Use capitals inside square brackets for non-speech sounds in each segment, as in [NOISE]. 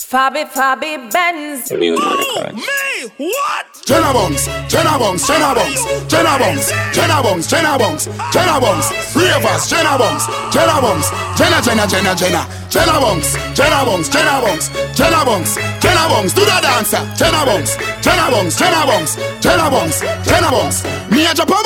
Fabi Fabi Benz. Me, what? Genna Bounce, Genna Bounce, Genna Bounce, Genna Bounce, Genna Bounce, Genna Bounce, Genna Bounce, Ravers, Genna Bounce, Genna Bounce, Jenna Jenna Jenna Jenna, Genna Bounce, Genna Bounce, Genna Bounce, Genna Bounce, Genna Bounce, do the dancer, Genna Bounce, Genna Bounce, Genna Bounce, Genna Bounce, Genna Bounce, me a Japan,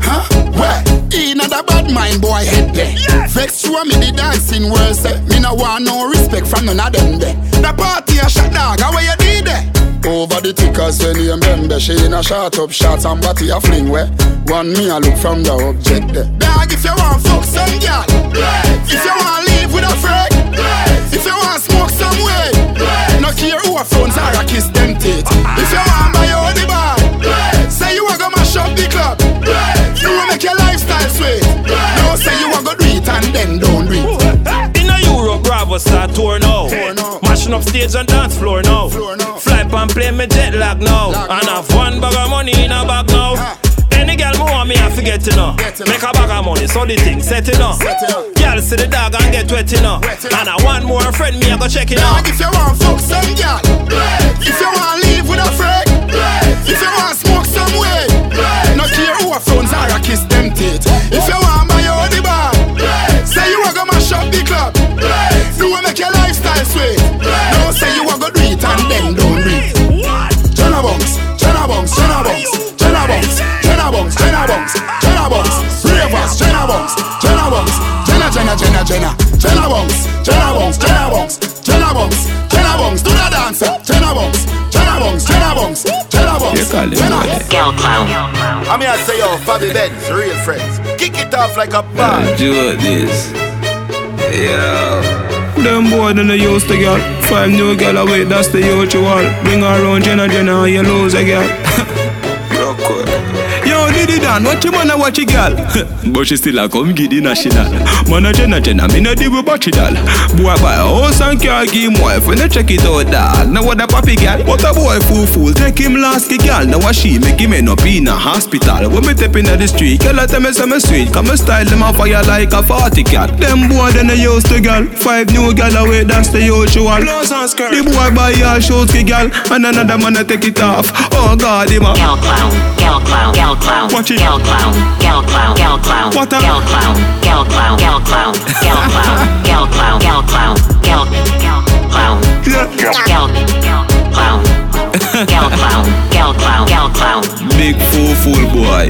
huh? Where? In a bad mind boy head there. Vex you me the dancing world say, me no want no respect from none of them there. The party a shot dog, how you did there? Over the tickers when you remember She in a shot up shots and body a fling where. One me a look from the object there. Dog if you want fuck some girl If you want live with a friend If you want smoke some way No care who a phones or a kiss them teeth. If you want buy your the bar Say you a go mash up the club do it and then don't do it In a Europe, Bravo start tour now. Mashing up stage and dance floor now. Fly and play me jet lag now. And have one bag of money in a bag now. Any girl more want me, I forget to know. Make a bag of money, so the thing set it up. Girl see the dog and get wet enough. Wet up. And I want more friend, me I go check it out. If you want fuck some girl, if you want live with a friend, Jenna what? Bungs. Girl clown. I mean, I say, yo, Fabi Benz, real friends. Kick it off like a ball. Uh, do this. Yeah. Them boy then they used to get Five new gal away, that's the usual Bring her around Jenna Jenna, you lose a gal Yo, Diddy Dan, what you wanna watch a gal? [LAUGHS] but she still a come giddy national Man a Jenna Jenna, me no deal with battery doll Boy buy a house and car, give him wife. When you check it out dog, now what a papi gal? What a boy fool fool, take him last ki gal. Now what she make him end up in a hospital. When me step in the street, girl I tell me say me sweet. Come me style them on fire like a 40 cat Them boy then they used to gal. Five new gal away, that's the usual. Blouse and skirt. The boy buy all shoes ki gal And another man a take it off. Oh God, him a Girl clown. Girl clown. Girl clown. Watch it. Girl clown. Girl clown. Girl clown. What a- Girl clown. Girl clown. Girl clown. Girl clown. Girl clown. Girl clown. Girl clown. Yeah. Girl clown. Girl clown. Girl clown. Girl clown. Big fool fool boy.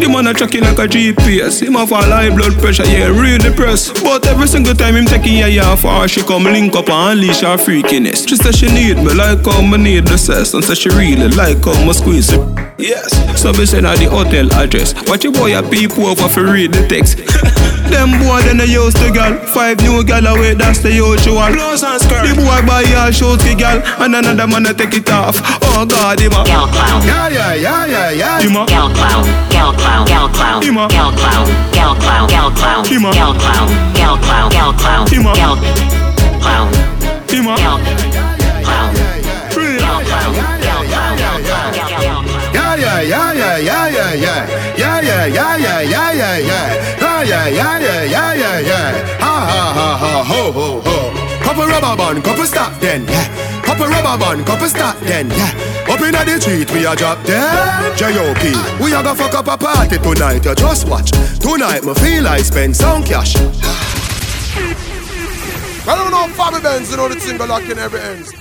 The man a tracking like a GPS. Him have a high blood pressure, yeah, real depressed. But every single time him taking a year for her, she come link up and unleash her freakiness. She say she need me like how me need the sex, and say she really like how me squeeze it. Yes. So we send her the hotel address. Watch your boy a peep over for read the text. [LAUGHS] Them boy then they used to gal. Five new gal away, that's the usual. Blouse and skirt. The boy buy all shoes ki gal, and another man a take it off. Oh God, him a, Girl clown. Yeah, yeah, yeah, yeah, yeah. him a. Girl clown. Girl clown. Girl clown. Him a. Girl clown. Girl clown. Girl clown. Him a. Girl clown. Girl clown. Girl clown. Him a. Girl clown. Him a. yeah, yeah, yeah. Yeah, yeah, yeah, yeah, yeah, yeah, yeah. Ha, ha, ha, ha, ho, ho, ho. Couple rubber band, couple stop then, yeah. Couple rubber band, couple stop then, yeah. Up inna the street, we a drop dead. J.O.P. We a go fuck up a party tonight, you just watch. Tonight, me feel I spend some cash. I don't know Fabi Benz, you know the thing go lock in every ends.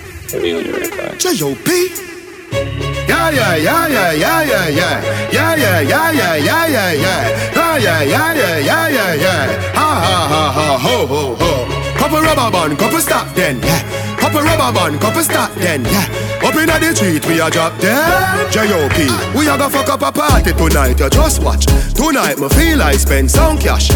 J.O.P. Yeah, yeah, yeah, yeah, yeah, yeah, yeah. Yeah, yeah, yeah, yeah, yeah, yeah, yeah. Yeah, yeah, yeah, yeah, yeah, yeah. Ha, ha, ha, ha, ho, ho, ho. Couple rubber band, couple stop then, yeah. Couple rubber band, couple stop then, yeah. Up inna the street, we a drop dead. J.O.P. We a go fuck up a party tonight, you just watch. Tonight, me feel I spend some cash.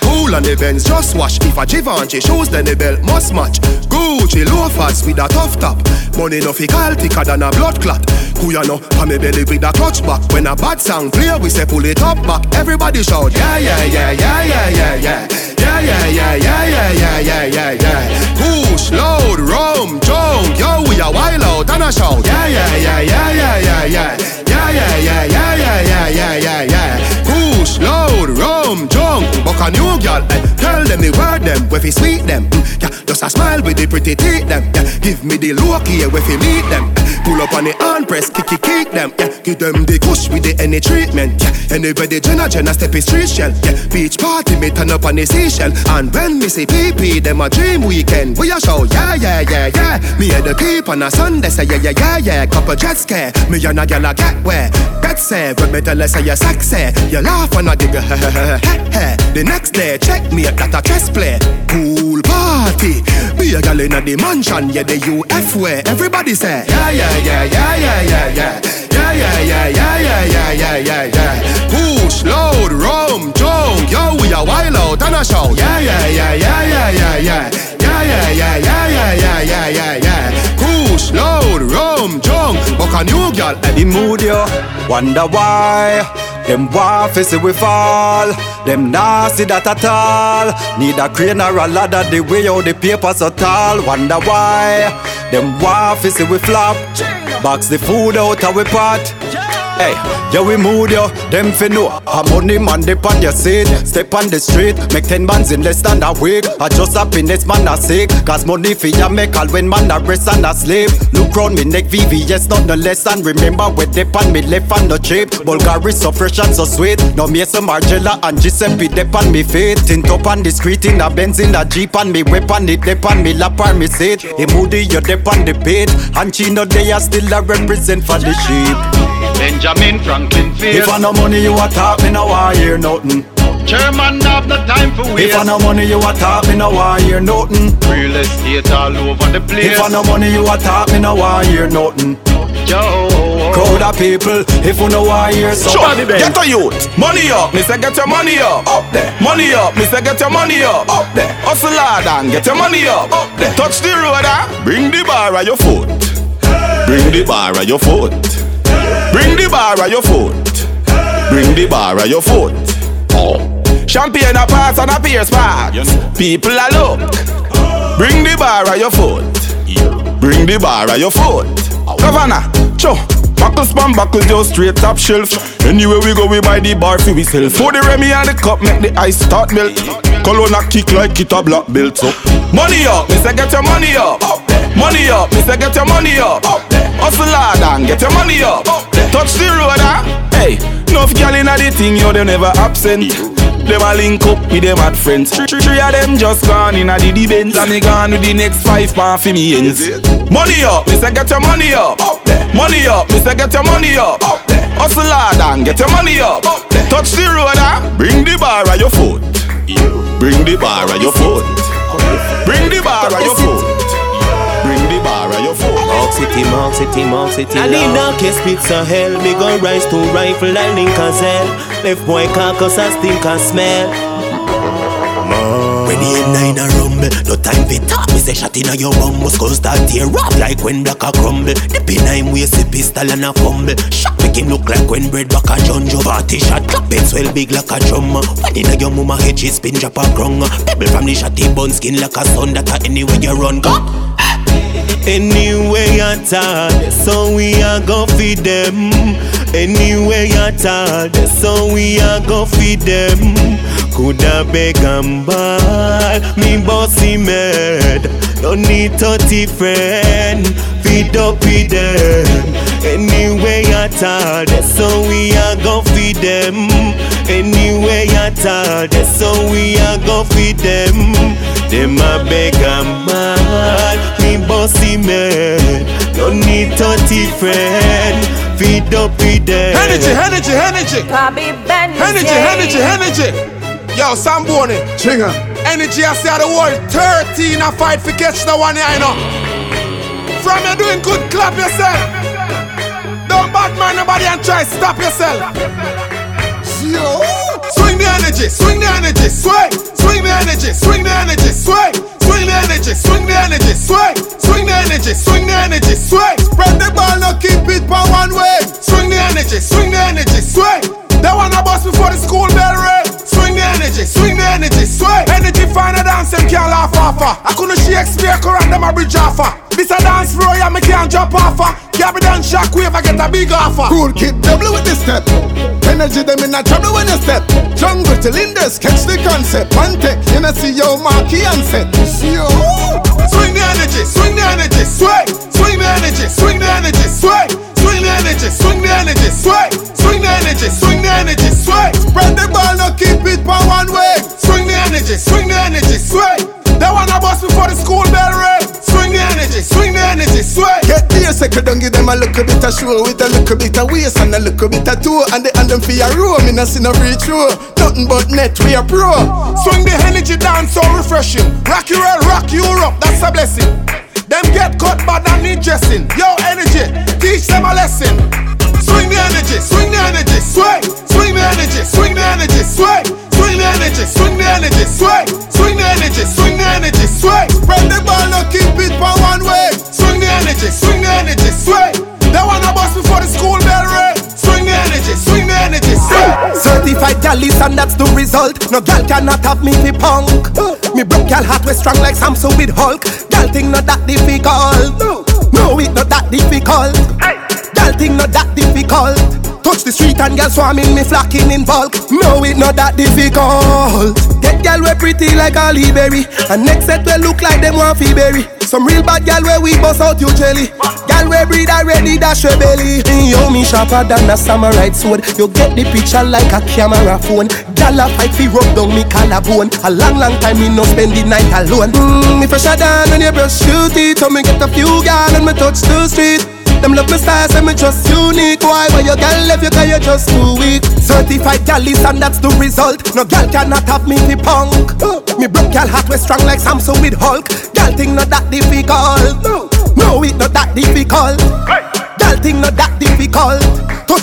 Cool on the Benz, just wash. If a Givenchy shoes, then the belt must match. Gucci loafers with a tough top. Money no fi call thicker than a blood clot. Kuyano, pa me belly with a clutch back. When a bad sound clear, we say pull it up back. Everybody shout, yeah, yeah, yeah, yeah, yeah, yeah, yeah. Yeah, yeah, yeah, yeah, yeah, yeah, yeah, yeah, yeah. Push, load, rum, junk, yo, we a wild out and a shout. Yeah, yeah, yeah, yeah, yeah, yeah, yeah. Yeah, yeah, yeah, yeah, yeah, yeah, yeah, yeah, yeah. Push, load, rum, junk, buck a new girl. Eh. Tell them the word them, we fi sweet them. Mm, yeah, just a smile with the pretty teeth them. Yeah. Give me the look here if you meet them. Pull up on the hand press, kick kick kick them. Yeah. Give them the kush with the any treatment. Yeah. Anybody Jenna Jenna step is street shell. Yeah. Beach party me turn up on the seashell. And when me say PP, them a dream weekend. We a show, yeah yeah yeah yeah. Me and the keep on a Sunday say yeah yeah yeah yeah. Couple jet scare, me and a gal a get where. Get say, when me tell her say you sexy, you laugh and I giggle. [LAUGHS] the next day, check me at that a chess play. Pool party, be a gal in the mansion, yeah the UF way. Everybody say yeah yeah yeah yeah yeah yeah yeah. Yeah, yeah, yeah, yeah, yeah, yeah, yeah, yeah, yeah. Push, load, rum, junk, yo, we a wild out and a show. Yeah, yeah, yeah, yeah, yeah, yeah, yeah. Yeah, yeah, yeah, yeah, yeah, yeah, yeah, yeah, yeah. Push, load, rum, junk, buck a new girl. The mood yo, wonder why. Them want fi see we fall. Them nah see that at all. Need a crane or a ladder the way how the paper so tall. Wonder why. Them want fi see we flop. Box the food out of we pot. Hey, yeah we mood yo, them fi know A money man dip on your seat. Step on the street, make ten bands in less than a week. I just happiness man a sick. Cause money fi ya make all when man a rest and a sleep. Look round me neck VVS not no less and remember where dip on me left and no cheap. Bulgari so fresh and so sweet. No me some Margiela and Giuseppe dip on me feet. Tint up on the street in a Benz in a Jeep and me weapon it dip on me lap on me seat. Hey moody you dip on the beat. And Chino they are still a represent for the sheep Benjamin Franklin Field. If I no money you a talk, me no want hear nothing. Chairman have no time for waste. If I no money you a talk, me no want hear nothing. Real estate all over the place. If I no money you a talk, me no want hear nothing. Joe. Crowd of people, if you no want hear so Sure, get a youth, money up, me say get your money up, up there. Money up, me say get your money up, up there. Hustle hard and get your money up, up there. Touch the road, ah, bring the bar at your foot. Bring the bar at your foot. Bring the bar at your foot. Bring the bar at your foot. Oh. Champagne a pass and a pierce pass. People a look. Bring the bar at your foot. Bring the bar at your foot. Governor, cho. Buckle span, buckle just straight top shelf. Anywhere we go, we buy the bar for we sell. For the Remy and the cup, make the ice start melt. Cologne a kick like it a black belt up. Money up, me say get your money up. Money up, me say get your money up. Hustle hard and get your money up. Touch the road, ah. Hey, enough gal inna the thing, yo, they never absent. Them a link up with them mad friends. Three, of them just gone inna the Benz, and me gone with the next five pound for me ends. Money up, me say get your money up. Money up, me say get your money up. Hustle hard and get your money up. Touch the road, ah. Bring the bar at your foot. Bring the bar at your foot. Bring the bar at your foot. The at your foot. Mark City, Mark City, Mark City. And in darkest pits of hell, me gon' rise to rifle and link as hell. Left boy carcass and stink and smell. When the M9 a rumble, no time for talk. Me say shot inna your bum, must go start tear up like when black a crumble. The P9 waist a pistol and a fumble. Shot make it look like when bread back a junjo. Party shot, clap it swell big like a drum. When inna your mama head, she spin drop a grung. Pebble from the shotty bun skin like a sun. That a anywhere you run, go. Anyway at all, so we are go feed them. Anyway at all, so we are go feed them. Coulda beg and ball, me bossy mad. No need thirty friend, feed up with them. Anyway at all, so we are go feed them. Anyway at all, so we are go feed them. Them a beg and ball, me bossy man. No need thirty friend, feed up with them. Energy, energy, energy. Fabi Benz. Energy, energy, energy. Yo, Samboni. Chinga. Energy, I see the world 13 a fight for catch the one here, I know. From you doing good, clap yourself. Don't bad man nobody and try stop yourself. Yo. Swing the energy, swing the energy, swing. Swing the energy, swing the energy, swing. Swing the energy, swing the energy, swing. Swing the energy, swing the energy, swing. Spread the ball, now keep it for one way. Swing the energy, swing the energy, swing. That one a bus before the school bell ring. Swing the energy, swing the energy, swing. Energy find a dance and can't laugh off. I couldn't Shakespeare, Quran, them a bridge off her. The This a dance floor, yeah, me can't jump off. Can't be done shockwave, I get a big offer. Cool kid, double with the step. Energy them in a trouble when you step. Jungle till in this, catch the concept. One take, you know see your marquee and set. See you. Swing the energy, swing the energy, sway. Swing the energy, swing the energy, sway. Swing the energy, swing the energy, sway. Swing the energy, swing the energy, sway. Spread the ball, no keep it for one way. Swing the energy, swing the energy, sway. That one I bust before the school bell ring. The second, don't give them a little bit of show with a little bit of waist and a little bit of toe. And the and them for your room, me not see no reach through. Nothing but net, we are pro. Swing the energy down so refreshing. Rock your world, rock Europe, that's a blessing. Them get cut but I need dressing. Yo, energy, teach them a lesson. Swing the energy, swing the energy, sway. Swing the energy, swing the energy, sway. Swing the energy, swing the energy, sway. Swing the energy, swing the energy, sway. Spread the ball, no keep it for one way. Swing the energy, swing the energy, sway. That one I bust before the school bell ring. Swing the energy, swing the energy, sway. Certified Gyallis and that's the result. No gal cannot have me fi punk. Me broke gal heart was strong like Samson with Hulk. Gal thing not that difficult. No, no it not that difficult. Gal thing not that difficult. Touch the street and gal swarming me flocking in bulk. No it not that difficult. Get gal we pretty like a berry, and next set we look like them fi berry. Some real bad gal where we bust out your jelly. Gal we breed already dash your belly. Yo me sharper than a samurai sword. You get the picture like a camera phone. Gal a fight fi rub down me collarbone. A long long time me no spend the night alone. Mmm, I shut down when you brush your teeth. So me get a few gal and me touch the street. Them love me style, say me just unique. Why? Why your gal left you cause you just too weak. Certified Gyallis and that's the result. No gal cannot have me fi punk. Me broke gal heart was strong like Samson with Hulk. Gal thing not that difficult. No, no it not that difficult. Gal thing not that difficult.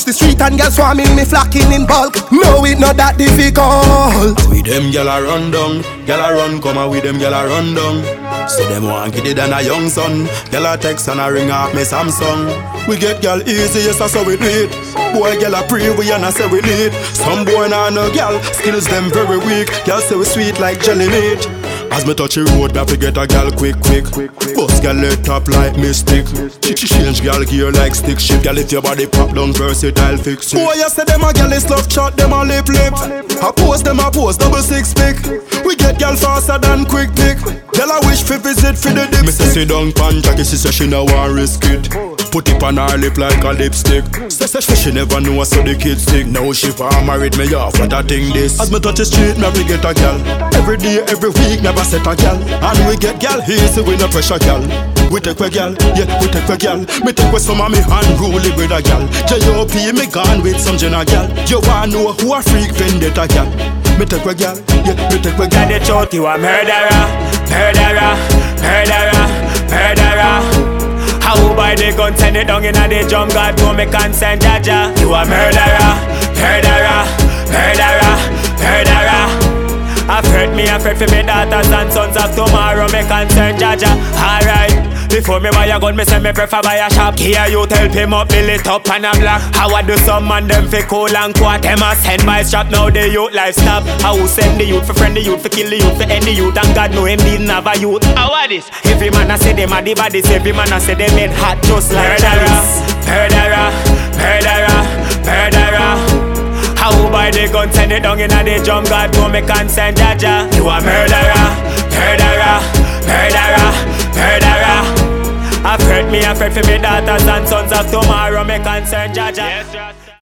The street and gal swarming me flocking in bulk. No it not that difficult. We them gal a run down, gal a run come and we them gal a run down. So them want get it than a young son. Gal a text and a ring off me Samsung. We get gal easy, yes that's how we do it. Boy gal a pray we and I say we need. Some boy nah no gal, skills them very weak. Gal say we sweet like jelly meat. As me touch the road, me have to get a gal quick, quick. Bust gal let top like mystic. She change gal gear like stick shift. Gal if your body pop down versatile fix it. Boy, you say them a gal is love shot, them a lip lip. I post them a post double six pick. We get gal faster than quick pick. Gal I wish fi visit fi the dip. Me say sit down pan Jackie, she say she no want risk it. Put it on her lip like a lipstick. Say say she never know so the kids stick. Now she for married me off what a thing this. As me touch the street, me have to get a gal. Every day, every week, never set a gal. And we get gal easy with no pressure gal. We take we gal, yeah, we take we gal. Me take with some of me unruly with a gal. J.O.P. me gone with some Jenna gal. You wanna know who a freak vendetta gal? Me take we gal, yeah, me take we gal. The truth, you a murderer, murderer, murderer, murderer. How buy the gun, send it down inna the drum God know me consent, Jaja You a murderer, murderer, murderer I've me, I've for me daughters and sons of tomorrow Me concern, Jaja, alright before me buy a gun, me say me prefer buy a shop. Here you help him up, build it up and a block. How I do some man, them fi cool and quat Them a send by strap, now the youth life stop. How who send the youth for friend the youth, for kill the youth, for the youth. And God know him didn't have a youth. How are this? Every man a say them a the bodies Every man a say them head hot just like Murderer, murderer, murderer, murderer How buy the gun, send it down inna the drum God know me consent, Jaja You a murderer, murderer, murderer, murderer I've hurt me, I've hurt for me daughters and sons of tomorrow, me concern, Jaja. Yes, yes.